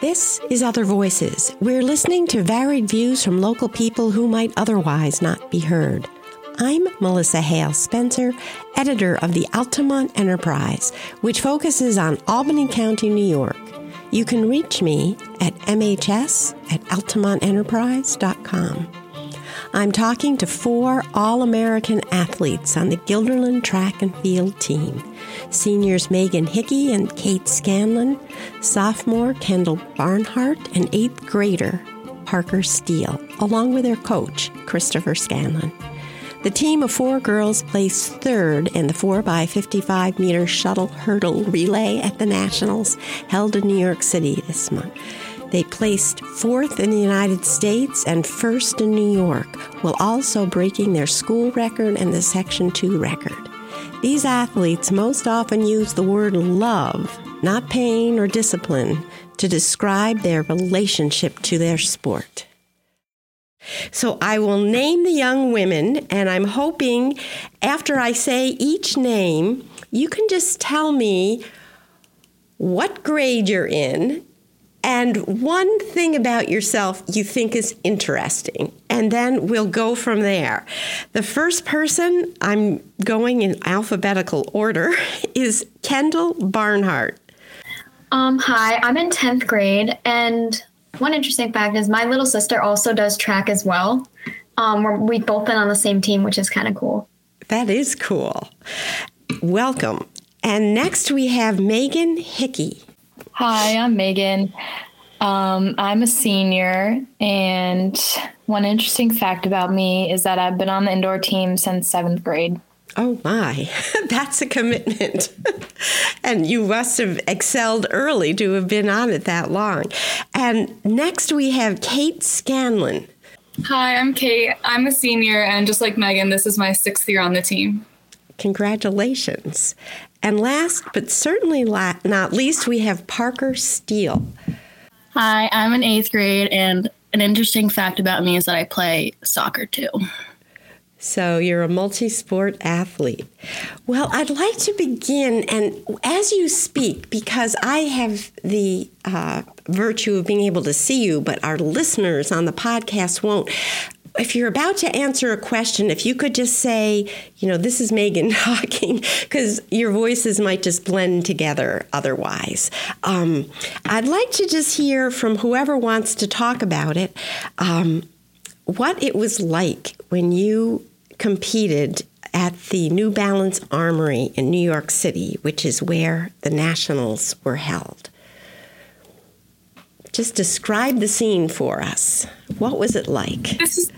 This is Other Voices. We're listening to varied views from local people who might otherwise not be heard. I'm Melissa Hale Spencer, editor of the Altamont Enterprise, which focuses on Albany County, New York. You can reach me at mhs at altamontenterprise.com. I'm talking to four All American athletes on the Guilderland track and field team seniors Megan Hickey and Kate Scanlon, sophomore Kendall Barnhart, and eighth grader Parker Steele, along with their coach, Christopher Scanlon. The team of four girls placed third in the 4x55 meter shuttle hurdle relay at the Nationals held in New York City this month. They placed fourth in the United States and first in New York, while also breaking their school record and the Section 2 record. These athletes most often use the word love, not pain or discipline, to describe their relationship to their sport. So I will name the young women, and I'm hoping after I say each name, you can just tell me what grade you're in and one thing about yourself you think is interesting. And then we'll go from there. The first person, I'm going in alphabetical order, is Kendall Barnhart. Um, hi, I'm in 10th grade. And one interesting fact is my little sister also does track as well. Um, we've both been on the same team, which is kind of cool. That is cool. Welcome. And next we have Megan Hickey. Hi, I'm Megan. Um, I'm a senior, and one interesting fact about me is that I've been on the indoor team since seventh grade. Oh my, that's a commitment. and you must have excelled early to have been on it that long. And next we have Kate Scanlon. Hi, I'm Kate. I'm a senior, and just like Megan, this is my sixth year on the team. Congratulations. And last but certainly not least, we have Parker Steele. Hi, I'm in eighth grade, and an interesting fact about me is that I play soccer too. So you're a multi sport athlete. Well, I'd like to begin, and as you speak, because I have the uh, virtue of being able to see you, but our listeners on the podcast won't if you're about to answer a question, if you could just say, you know, this is Megan talking, because your voices might just blend together otherwise. Um, I'd like to just hear from whoever wants to talk about it um, what it was like when you competed at the New Balance Armory in New York City, which is where the Nationals were held. Just describe the scene for us. What was it like? This is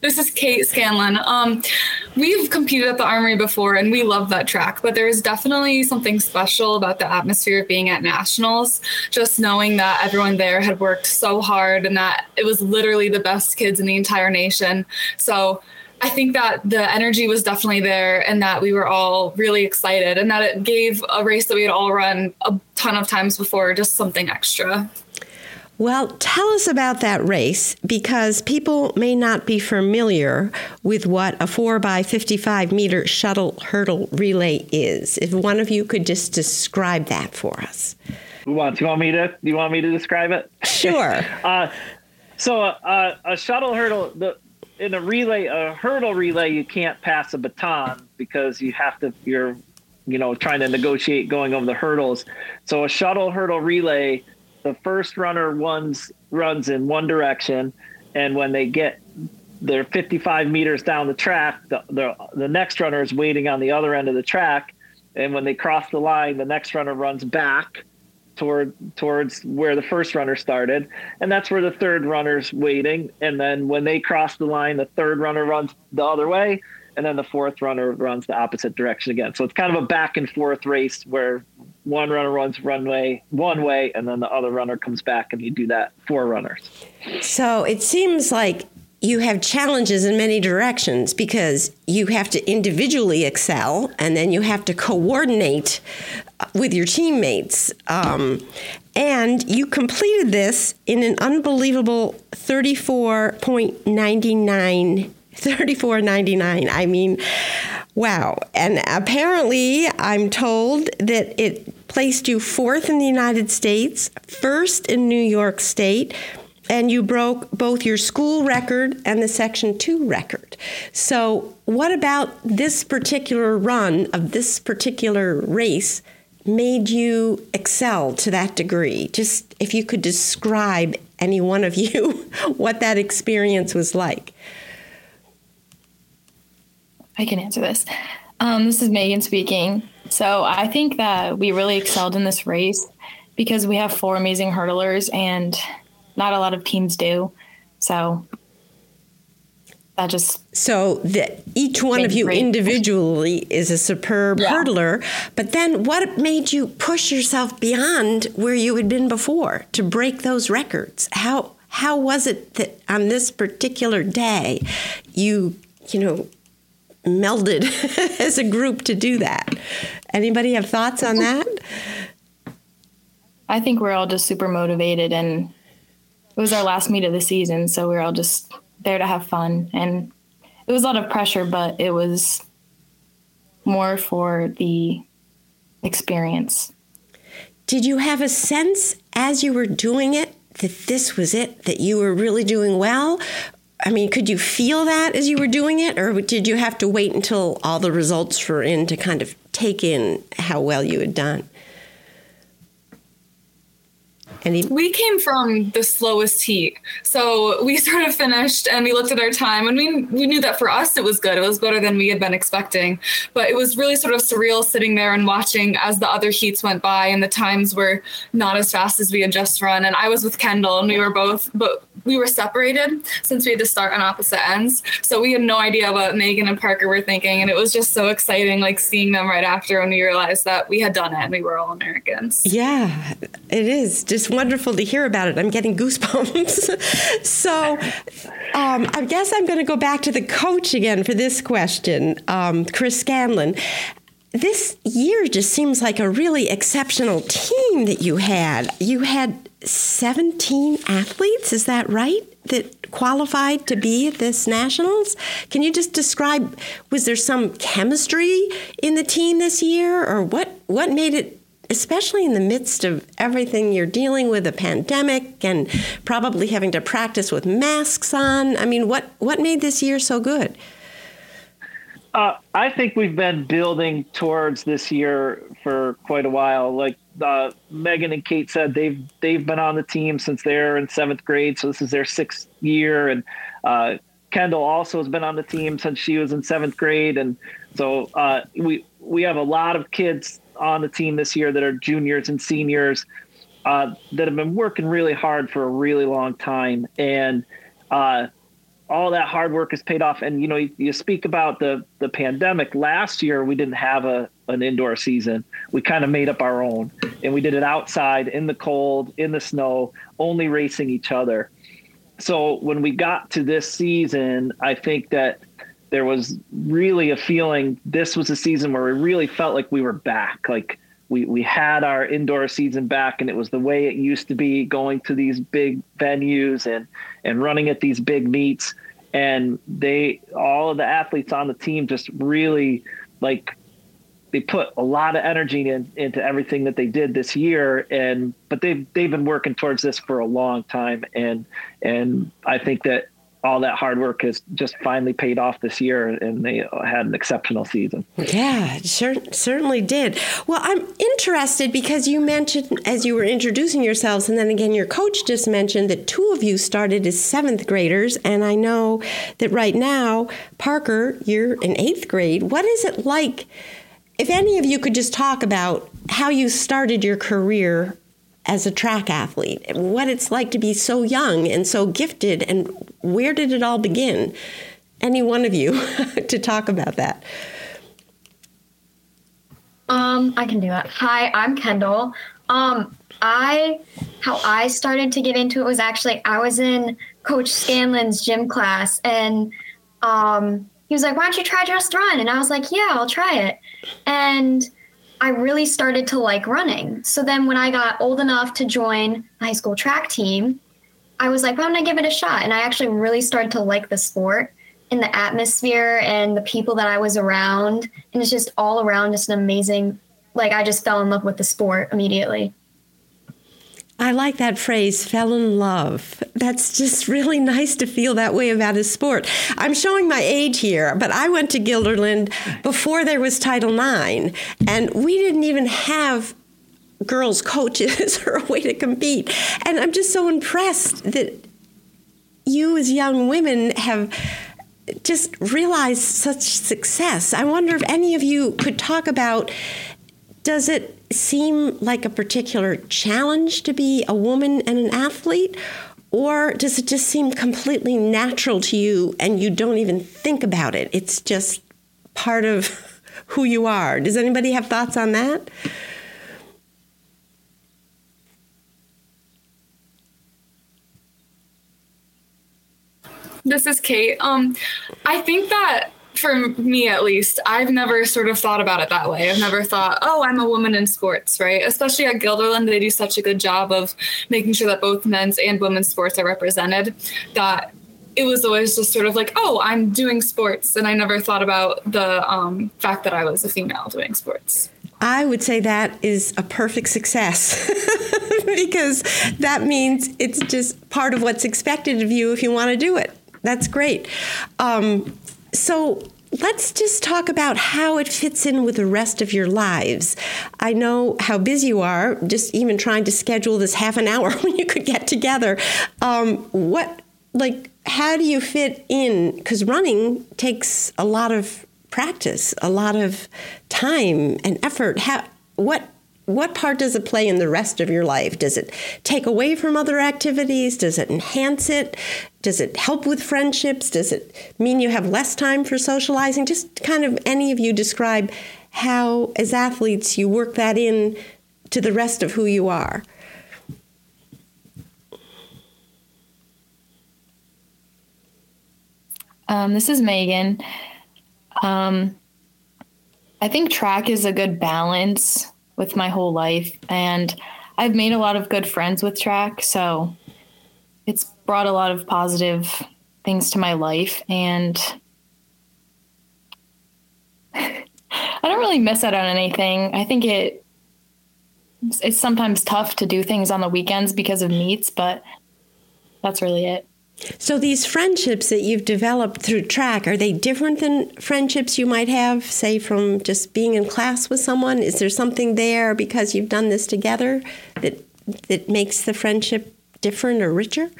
this is Kate Scanlon. Um, we've competed at the Armory before, and we love that track. But there is definitely something special about the atmosphere of being at nationals. Just knowing that everyone there had worked so hard, and that it was literally the best kids in the entire nation. So I think that the energy was definitely there and that we were all really excited and that it gave a race that we had all run a ton of times before just something extra. Well, tell us about that race because people may not be familiar with what a 4 by 55 meter shuttle hurdle relay is. If one of you could just describe that for us. Who wants? You want me to? You want me to describe it? Sure. uh, so uh, a shuttle hurdle, the, in a relay, a hurdle relay, you can't pass a baton because you have to. You're, you know, trying to negotiate going over the hurdles. So a shuttle hurdle relay the first runner runs runs in one direction, and when they get they're 55 meters down the track, the, the the next runner is waiting on the other end of the track, and when they cross the line, the next runner runs back toward towards where the first runner started, and that's where the third runner's waiting. And then when they cross the line, the third runner runs the other way, and then the fourth runner runs the opposite direction again. So it's kind of a back and forth race where one runner runs runway one way and then the other runner comes back and you do that four runners. So it seems like you have challenges in many directions because you have to individually excel and then you have to coordinate with your teammates. Um, and you completed this in an unbelievable 34.99 34.99. I mean, wow. And apparently, I'm told that it placed you fourth in the United States, first in New York State, and you broke both your school record and the Section 2 record. So, what about this particular run of this particular race made you excel to that degree? Just if you could describe any one of you what that experience was like. I can answer this. Um, this is Megan speaking. So I think that we really excelled in this race because we have four amazing hurdlers and not a lot of teams do. So that just so that each one of you great. individually is a superb yeah. hurdler but then what made you push yourself beyond where you had been before to break those records how how was it that on this particular day you you know melded as a group to do that. Anybody have thoughts on that? I think we're all just super motivated and it was our last meet of the season, so we are all just there to have fun and it was a lot of pressure, but it was more for the experience. Did you have a sense as you were doing it that this was it, that you were really doing well? I mean, could you feel that as you were doing it, or did you have to wait until all the results were in to kind of take in how well you had done? Any- we came from the slowest heat. So we sort of finished and we looked at our time and we, we knew that for us it was good. It was better than we had been expecting. But it was really sort of surreal sitting there and watching as the other heats went by and the times were not as fast as we had just run. And I was with Kendall and we were both, but we were separated since we had to start on opposite ends. So we had no idea what Megan and Parker were thinking. And it was just so exciting, like seeing them right after when we realized that we had done it and we were all Americans. Yeah, it is just wonderful to hear about it. I'm getting goosebumps. so um, I guess I'm going to go back to the coach again for this question, um, Chris Scanlon. This year just seems like a really exceptional team that you had. You had 17 athletes, is that right? That qualified to be at this nationals? Can you just describe was there some chemistry in the team this year or what what made it especially in the midst of everything you're dealing with a pandemic and probably having to practice with masks on. I mean what what made this year so good? Uh, i think we've been building towards this year for quite a while. Like uh, megan and kate said they've they've been on the team since they're in seventh grade so this is their sixth year. And uh, kendall also has been on the team since she was in seventh grade. And so uh, we we have a lot of kids on the team this year that are juniors and seniors uh, that have been working really hard for a really long time, and uh, all that hard work has paid off. And you know, you, you, speak about the the pandemic. Last year, we didn't have a an indoor season. We kind of made up our own, and we did it outside in the cold, in the snow, only racing each other. So when we got to this season, I think that there was really a feeling this was a season where we really felt like we were back. Like we we had our indoor season back and it was the way it used to be going to these big venues and and running at these big meets. And they all of the athletes on the team just really like they put a lot of energy in, into everything that they did this year. And but they've they've been working towards this for a long time. And and I think that all that hard work has just finally paid off this year, and they had an exceptional season. Yeah, sure, certainly did. Well, I'm interested because you mentioned as you were introducing yourselves, and then again, your coach just mentioned that two of you started as seventh graders, and I know that right now, Parker, you're in eighth grade. What is it like? If any of you could just talk about how you started your career as a track athlete, what it's like to be so young and so gifted, and where did it all begin? Any one of you to talk about that? Um, I can do it. Hi, I'm Kendall. Um, I how I started to get into it was actually I was in Coach Scanlon's gym class, and um, he was like, "Why don't you try just run?" And I was like, "Yeah, I'll try it." And I really started to like running. So then when I got old enough to join high school track team, I was like, why don't I give it a shot? And I actually really started to like the sport and the atmosphere and the people that I was around. And it's just all around just an amazing like I just fell in love with the sport immediately. I like that phrase, fell in love. That's just really nice to feel that way about a sport. I'm showing my age here, but I went to Guilderland before there was Title IX, and we didn't even have girls' coaches or a way to compete. And I'm just so impressed that you, as young women, have just realized such success. I wonder if any of you could talk about does it seem like a particular challenge to be a woman and an athlete? Or does it just seem completely natural to you and you don't even think about it? It's just part of who you are. Does anybody have thoughts on that? This is Kate. Um, I think that for me at least, I've never sort of thought about it that way. I've never thought, oh, I'm a woman in sports, right? Especially at Guilderland, they do such a good job of making sure that both men's and women's sports are represented that it was always just sort of like, oh, I'm doing sports. And I never thought about the um, fact that I was a female doing sports. I would say that is a perfect success because that means it's just part of what's expected of you if you want to do it. That's great. Um, so let's just talk about how it fits in with the rest of your lives. I know how busy you are, just even trying to schedule this half an hour when you could get together. Um, what, like, how do you fit in? Because running takes a lot of practice, a lot of time and effort. How, what what part does it play in the rest of your life? Does it take away from other activities? Does it enhance it? Does it help with friendships? Does it mean you have less time for socializing? Just kind of any of you describe how, as athletes, you work that in to the rest of who you are. Um, this is Megan. Um, I think track is a good balance with my whole life. And I've made a lot of good friends with track. So it's brought a lot of positive things to my life. And I don't really miss out on anything. I think it it's sometimes tough to do things on the weekends because of meets, but that's really it. So these friendships that you've developed through track, are they different than friendships you might have, say, from just being in class with someone? Is there something there because you've done this together that that makes the friendship different or richer?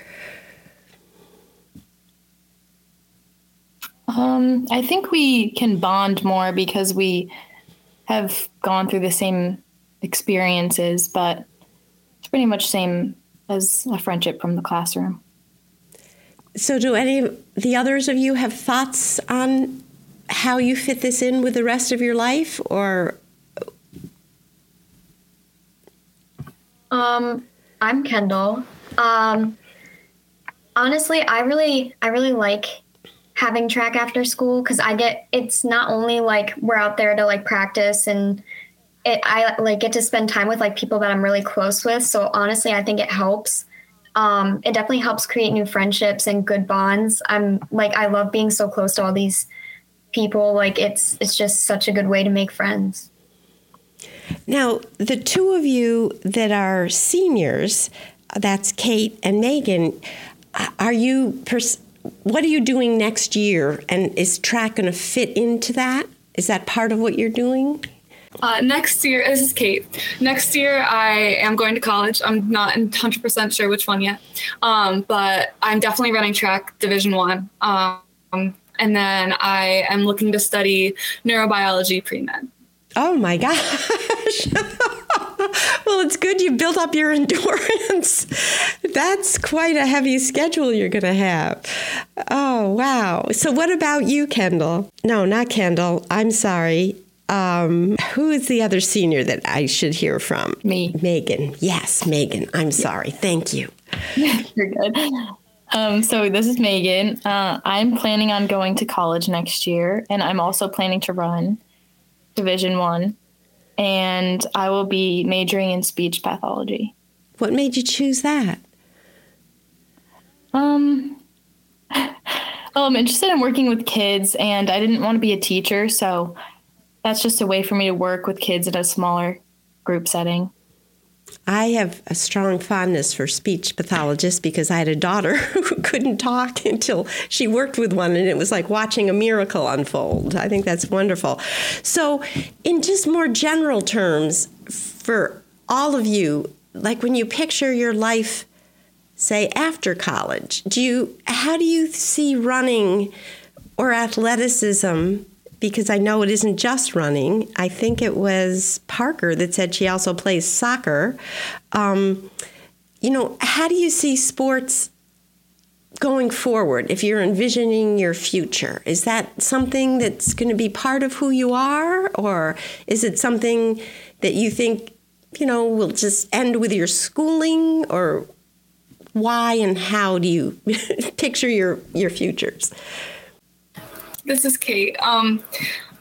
Um, I think we can bond more because we have gone through the same experiences, but it's pretty much the same as a friendship from the classroom. So, do any the others of you have thoughts on how you fit this in with the rest of your life, or? Um, I'm Kendall. Um, honestly, I really, I really like having track after school because I get it's not only like we're out there to like practice and it I like get to spend time with like people that I'm really close with. So honestly, I think it helps um, it definitely helps create new friendships and good bonds. I'm like I love being so close to all these people. Like it's it's just such a good way to make friends. Now, the two of you that are seniors, that's Kate and Megan, are you pers- what are you doing next year and is track going to fit into that? Is that part of what you're doing? Uh, next year, this is Kate. Next year, I am going to college. I'm not 100% sure which one yet, um, but I'm definitely running track Division One. Um, and then I am looking to study neurobiology pre med. Oh my gosh. well, it's good you built up your endurance. That's quite a heavy schedule you're going to have. Oh, wow. So, what about you, Kendall? No, not Kendall. I'm sorry. Um, who is the other senior that I should hear from? Me. Megan. Yes, Megan. I'm sorry. Thank you. You're good. Um, so this is Megan. Uh, I'm planning on going to college next year, and I'm also planning to run Division One, and I will be majoring in speech pathology. What made you choose that? Um, well, I'm interested in working with kids, and I didn't want to be a teacher, so that's just a way for me to work with kids in a smaller group setting. I have a strong fondness for speech pathologists because I had a daughter who couldn't talk until she worked with one, and it was like watching a miracle unfold. I think that's wonderful. So, in just more general terms, for all of you, like when you picture your life, say after college, do you how do you see running or athleticism because I know it isn't just running. I think it was Parker that said she also plays soccer. Um, you know, how do you see sports going forward if you're envisioning your future? Is that something that's going to be part of who you are, or is it something that you think, you know, will just end with your schooling, or why and how do you picture your your futures? This is Kate. Um,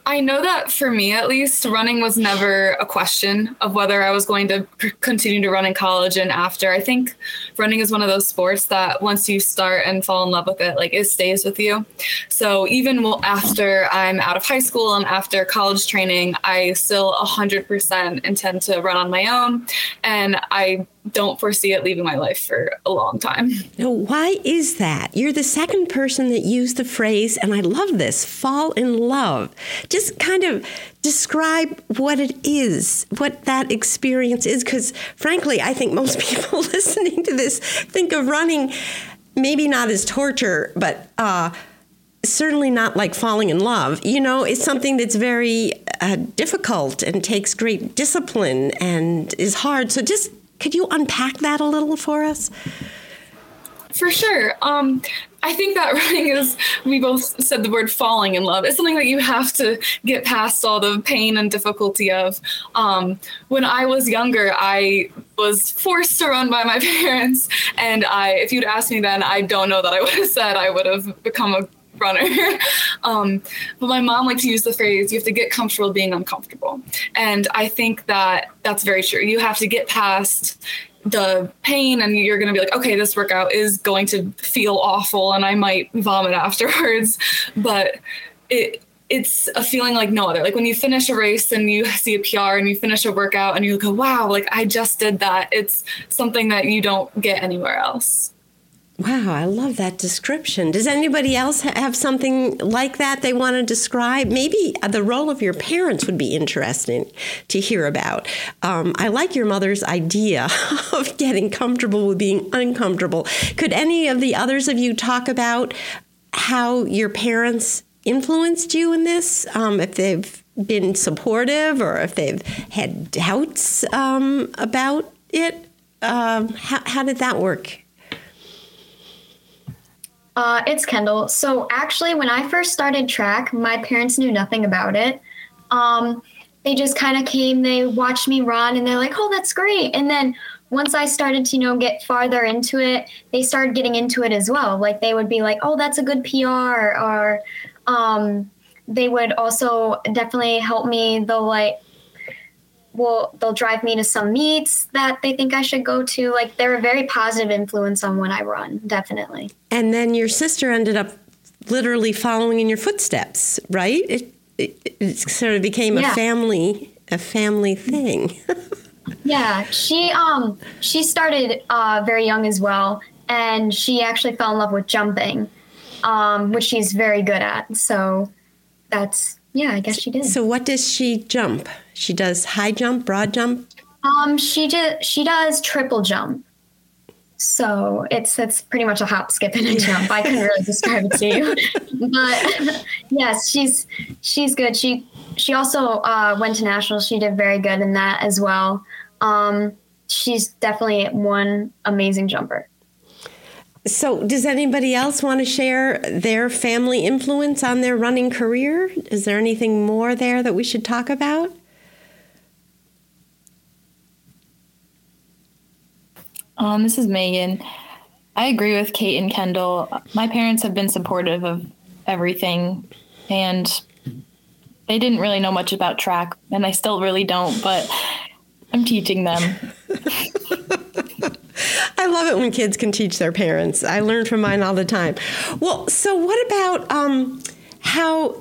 I know that for me, at least, running was never a question of whether I was going to continue to run in college and after. I think running is one of those sports that once you start and fall in love with it, like it stays with you. So even after I'm out of high school and after college training, I still 100% intend to run on my own. And I don't foresee it leaving my life for a long time. Now, why is that? You're the second person that used the phrase, and I love this fall in love. Just kind of describe what it is, what that experience is, because frankly, I think most people listening to this think of running maybe not as torture, but uh, certainly not like falling in love. You know, it's something that's very uh, difficult and takes great discipline and is hard. So just could you unpack that a little for us? For sure. Um, I think that running is, we both said the word falling in love. It's something that you have to get past all the pain and difficulty of. Um, when I was younger, I was forced to run by my parents. And I, if you'd asked me then, I don't know that I would have said I would have become a runner. um, but my mom liked to use the phrase, you have to get comfortable being uncomfortable. And I think that that's very true. You have to get past the pain and you're going to be like, okay, this workout is going to feel awful and I might vomit afterwards. But it, it's a feeling like no other. Like when you finish a race and you see a PR and you finish a workout and you go, wow, like I just did that. It's something that you don't get anywhere else. Wow, I love that description. Does anybody else have something like that they want to describe? Maybe the role of your parents would be interesting to hear about. Um, I like your mother's idea of getting comfortable with being uncomfortable. Could any of the others of you talk about how your parents influenced you in this? Um, if they've been supportive or if they've had doubts um, about it? Um, how, how did that work? Uh, it's Kendall. So actually, when I first started track, my parents knew nothing about it. Um, they just kind of came, they watched me run, and they're like, "Oh, that's great." And then once I started to, you know, get farther into it, they started getting into it as well. Like they would be like, "Oh, that's a good PR," or um, they would also definitely help me. They'll like will they'll drive me to some meets that they think I should go to. Like they're a very positive influence on when I run, definitely. And then your sister ended up literally following in your footsteps, right? It, it, it sort of became yeah. a family a family thing. yeah, she um she started uh, very young as well, and she actually fell in love with jumping, um, which she's very good at. So that's yeah, I guess she did. So what does she jump? She does high jump, broad jump. Um, she just she does triple jump. So it's it's pretty much a hop, skip, and a jump. I couldn't really describe it to you, but yes, she's she's good. She she also uh, went to nationals. She did very good in that as well. Um, she's definitely one amazing jumper. So, does anybody else want to share their family influence on their running career? Is there anything more there that we should talk about? Um, this is Megan. I agree with Kate and Kendall. My parents have been supportive of everything, and they didn't really know much about track, and I still really don't, but I'm teaching them. I love it when kids can teach their parents. I learn from mine all the time. Well, so what about um, how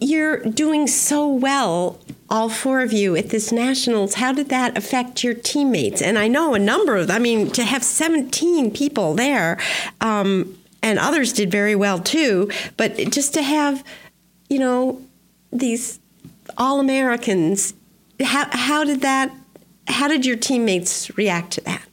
you're doing so well all four of you at this nationals, how did that affect your teammates? And I know a number of, I mean, to have 17 people there, um, and others did very well too, but just to have, you know, these all Americans, how, how did that, how did your teammates react to that?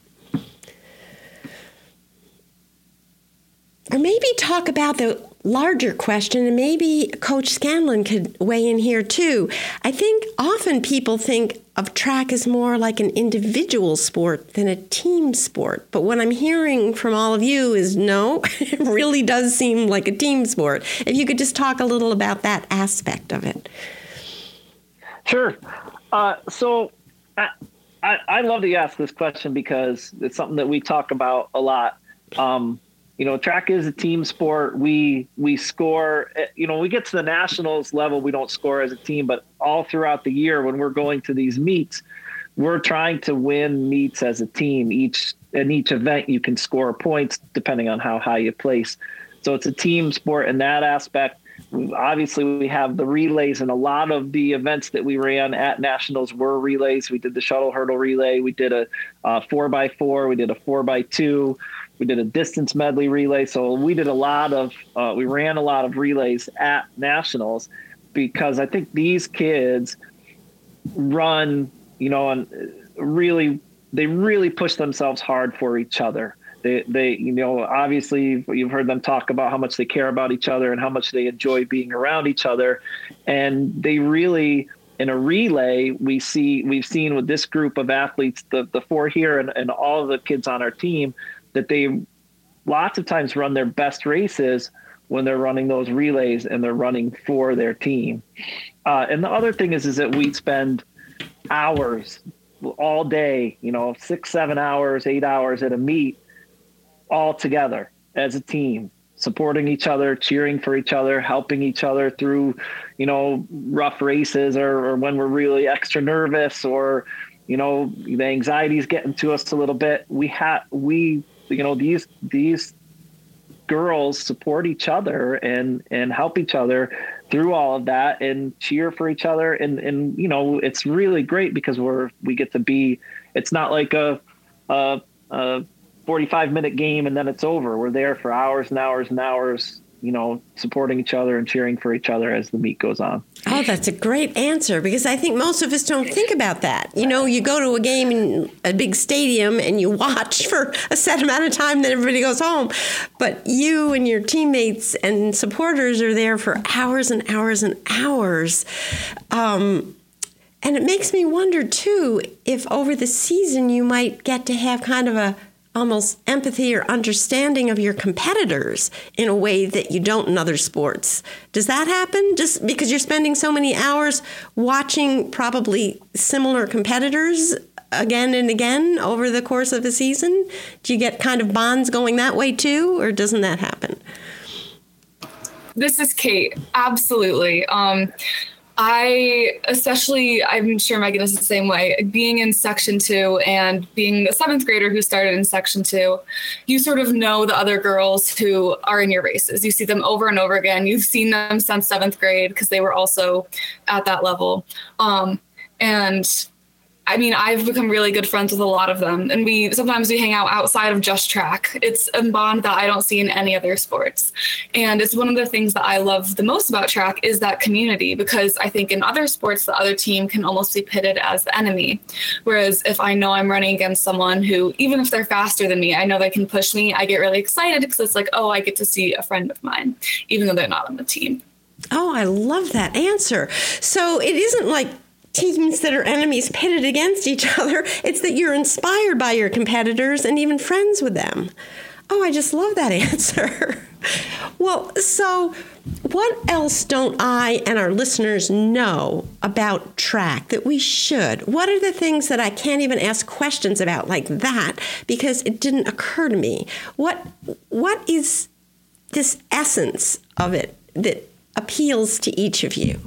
Or maybe talk about the larger question, and maybe Coach Scanlon could weigh in here too. I think often people think of track as more like an individual sport than a team sport. But what I'm hearing from all of you is no, it really does seem like a team sport. If you could just talk a little about that aspect of it. Sure. Uh, so I, I, I, love to ask this question because it's something that we talk about a lot. Um, you know, track is a team sport. We we score. Eh, you know, we get to the nationals level, we don't score as a team, but all throughout the year when we're going to these meets, we're trying to win meets as a team. Each in each event, you can score points depending on how high you place. So it's a team sport in that aspect. Obviously, we have the relays, and a lot of the events that we ran at nationals were relays. We did the shuttle hurdle relay. We did a four by four. We did a four by two we did a distance medley relay. So we did a lot of, uh, we ran a lot of relays at nationals because I think these kids run, you know, and really, they really push themselves hard for each other. They, they, you know, obviously you've heard them talk about how much they care about each other and how much they enjoy being around each other. And they really, in a relay, we see, we've seen with this group of athletes, the, the four here and, and all the kids on our team, that they lots of times run their best races when they're running those relays and they're running for their team. Uh, and the other thing is, is that we spend hours all day, you know, six, seven hours, eight hours at a meet all together as a team, supporting each other, cheering for each other, helping each other through, you know, rough races or, or when we're really extra nervous or, you know, the anxiety is getting to us a little bit. We have, we you know these these girls support each other and and help each other through all of that and cheer for each other. And and you know it's really great because we're we get to be it's not like a a, a 45 minute game and then it's over. We're there for hours and hours and hours you know, supporting each other and cheering for each other as the meet goes on. Oh, that's a great answer because I think most of us don't think about that. You know, you go to a game in a big stadium and you watch for a set amount of time, then everybody goes home. But you and your teammates and supporters are there for hours and hours and hours. Um, and it makes me wonder, too, if over the season you might get to have kind of a almost empathy or understanding of your competitors in a way that you don't in other sports. Does that happen just because you're spending so many hours watching probably similar competitors again and again over the course of the season? Do you get kind of bonds going that way too, or doesn't that happen? This is Kate. Absolutely. Um, I, especially, I'm sure Megan is the same way. Being in section two and being the seventh grader who started in section two, you sort of know the other girls who are in your races. You see them over and over again. You've seen them since seventh grade because they were also at that level. Um, and I mean, I've become really good friends with a lot of them, and we sometimes we hang out outside of just track. It's a bond that I don't see in any other sports, and it's one of the things that I love the most about track is that community because I think in other sports the other team can almost be pitted as the enemy, whereas if I know I'm running against someone who even if they're faster than me, I know they can push me. I get really excited because it's like, oh, I get to see a friend of mine, even though they're not on the team. Oh, I love that answer. So it isn't like teams that are enemies pitted against each other. It's that you're inspired by your competitors and even friends with them. Oh, I just love that answer. well, so what else don't I and our listeners know about track that we should? What are the things that I can't even ask questions about like that because it didn't occur to me? What what is this essence of it that appeals to each of you?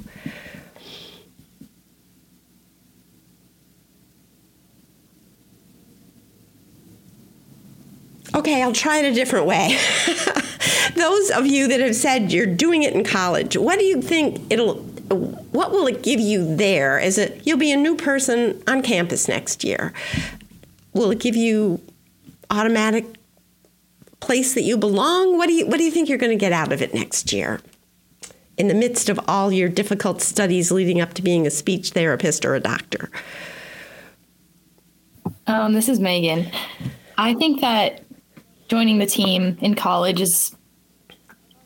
Okay, I'll try it a different way. Those of you that have said you're doing it in college, what do you think it'll what will it give you there? Is it you'll be a new person on campus next year? Will it give you automatic place that you belong? What do you what do you think you're going to get out of it next year? In the midst of all your difficult studies leading up to being a speech therapist or a doctor. Um, this is Megan. I think that joining the team in college is.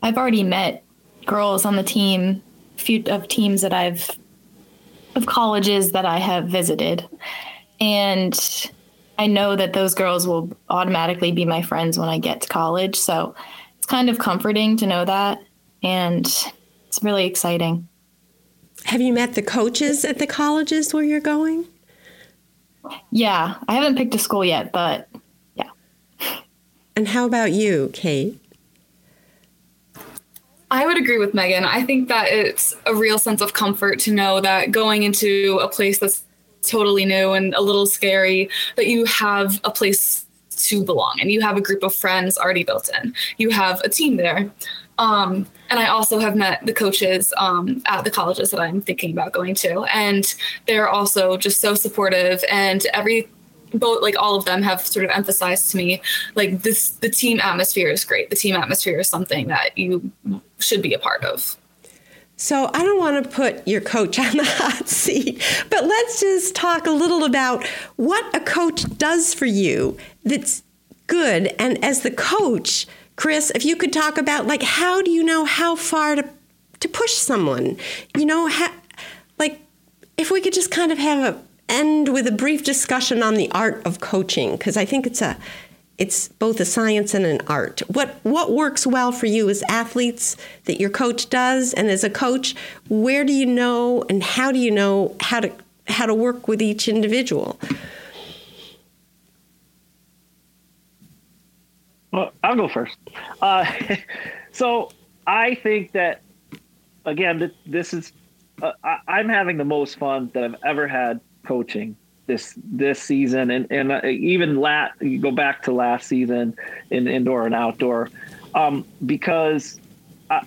I've already met girls on the team, few of teams that I've, of colleges that I have visited, and I know that those girls will automatically be my friends when I get to college. So it's kind of comforting to know that, and it's really exciting. Have you met the coaches at the colleges where you're going? Yeah, I haven't picked a school yet, but. And how about you, Kate? I would agree with Megan. I think that it's a real sense of comfort to know that going into a place that's totally new and a little scary, that you have a place to belong and you have a group of friends already built in. You have a team there. Um, and I also have met the coaches um, at the colleges that I'm thinking about going to, and they're also just so supportive. And every both like all of them have sort of emphasized to me like this the team atmosphere is great. The team atmosphere is something that you should be a part of. So I don't want to put your coach on the hot seat, but let's just talk a little about what a coach does for you that's good. And as the coach, Chris, if you could talk about like how do you know how far to to push someone? You know, ha- like if we could just kind of have a end with a brief discussion on the art of coaching because I think it's a it's both a science and an art. What what works well for you as athletes that your coach does and as a coach, where do you know and how do you know how to how to work with each individual? Well, I'll go first. Uh, so I think that again, this is uh, I, am having the most fun that I've ever had coaching this this season, and and uh, even lat you go back to last season in indoor and outdoor, um, because I,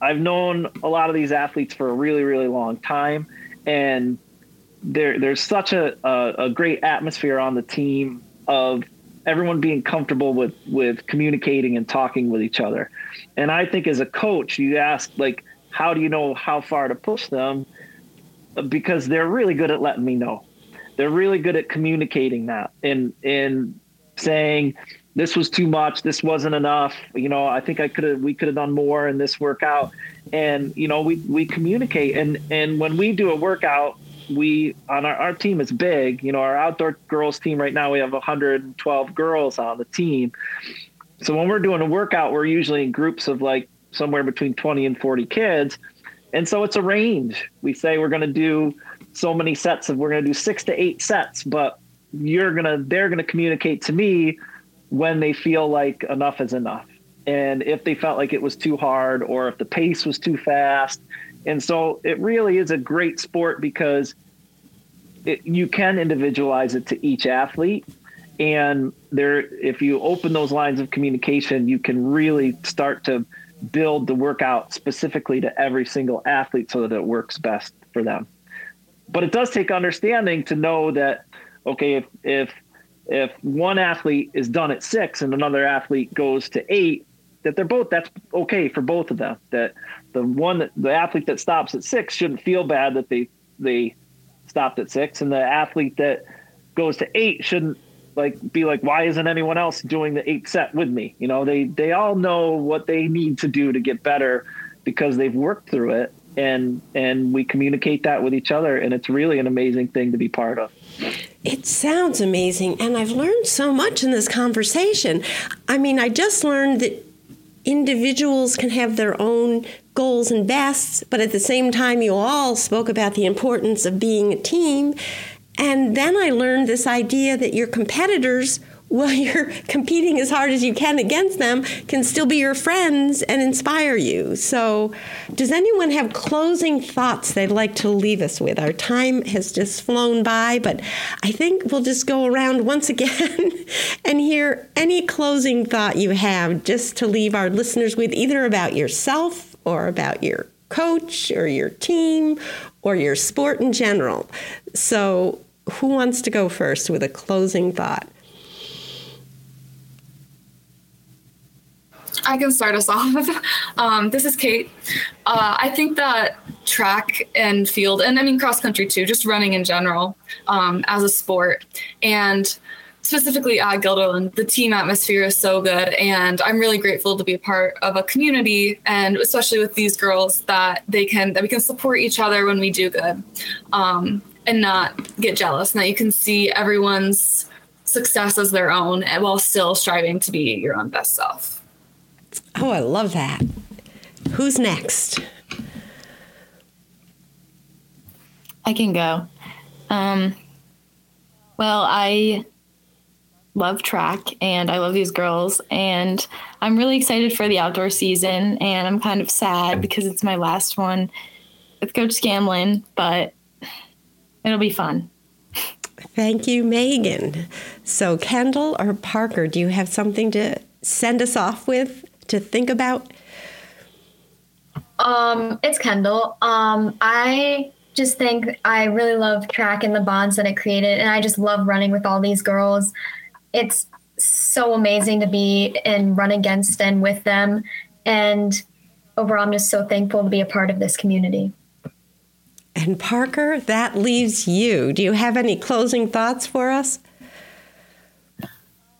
I've known a lot of these athletes for a really really long time, and there there's such a, a, a great atmosphere on the team of everyone being comfortable with with communicating and talking with each other. And I think as a coach, you ask like, how do you know how far to push them? Because they're really good at letting me know. They're really good at communicating that and and saying this was too much, this wasn't enough. You know, I think I could have we could have done more in this workout. And you know, we we communicate and and when we do a workout we on our, our team is big. You know, our outdoor girls team right now we have 112 girls on the team. So when we're doing a workout, we're usually in groups of like somewhere between 20 and 40 kids. And so it's a range. We say we're going to do so many sets of we're going to do 6 to 8 sets, but you're going to they're going to communicate to me when they feel like enough is enough. And if they felt like it was too hard or if the pace was too fast and so it really is a great sport because it, you can individualize it to each athlete. And there, if you open those lines of communication, you can really start to build the workout specifically to every single athlete so that it works best for them. But it does take understanding to know that, okay, if, if, if one athlete is done at six and another athlete goes to eight, that they're both that's okay for both of them. That the one the athlete that stops at six shouldn't feel bad that they they stopped at six, and the athlete that goes to eight shouldn't like be like, why isn't anyone else doing the eight set with me? You know, they they all know what they need to do to get better because they've worked through it and and we communicate that with each other and it's really an amazing thing to be part of it sounds amazing and i've learned so much in this conversation i mean i just learned that individuals can have their own goals and bests, but at the same time, you all spoke about the importance of being a team. And then I learned this idea that your competitors while you're competing as hard as you can against them, can still be your friends and inspire you. So, does anyone have closing thoughts they'd like to leave us with? Our time has just flown by, but I think we'll just go around once again and hear any closing thought you have just to leave our listeners with, either about yourself or about your coach or your team or your sport in general. So, who wants to go first with a closing thought? I can start us off. Um, this is Kate. Uh, I think that track and field, and I mean cross country too, just running in general um, as a sport, and specifically at Guilderland, the team atmosphere is so good. And I'm really grateful to be a part of a community, and especially with these girls, that they can that we can support each other when we do good, um, and not get jealous, and that you can see everyone's success as their own while still striving to be your own best self. Oh, I love that. Who's next? I can go. Um, well, I love track and I love these girls, and I'm really excited for the outdoor season. And I'm kind of sad because it's my last one with Coach Scanlon, but it'll be fun. Thank you, Megan. So, Kendall or Parker, do you have something to send us off with to think about? Um, it's Kendall. Um, I just think I really love track and the bonds that it created, and I just love running with all these girls. It's so amazing to be and run against and with them, and overall, I'm just so thankful to be a part of this community. And Parker, that leaves you. Do you have any closing thoughts for us?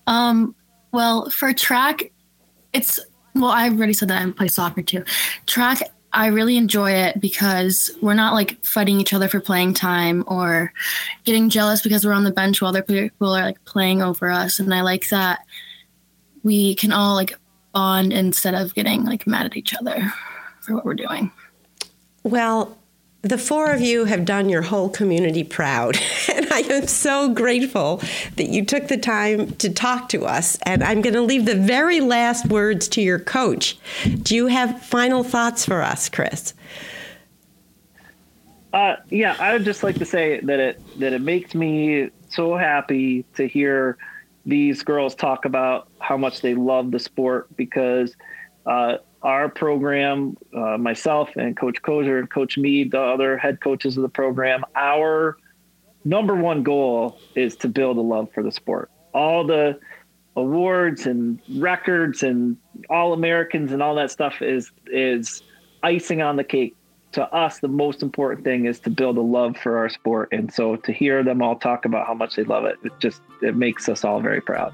Um, well, for track, it's well, I already said that I play soccer too. Track, I really enjoy it because we're not like fighting each other for playing time or getting jealous because we're on the bench while other people are like playing over us. And I like that we can all like bond instead of getting like mad at each other for what we're doing. Well, the four of you have done your whole community proud. And I am so grateful that you took the time to talk to us. And I'm going to leave the very last words to your coach. Do you have final thoughts for us, Chris? Uh, yeah, I would just like to say that it that it makes me so happy to hear these girls talk about how much they love the sport because uh, our program, uh, myself and Coach Kozer and Coach Mead, the other head coaches of the program, our number one goal is to build a love for the sport. All the awards and records and all Americans and all that stuff is is icing on the cake. To us, the most important thing is to build a love for our sport. And so to hear them all talk about how much they love it, it just it makes us all very proud.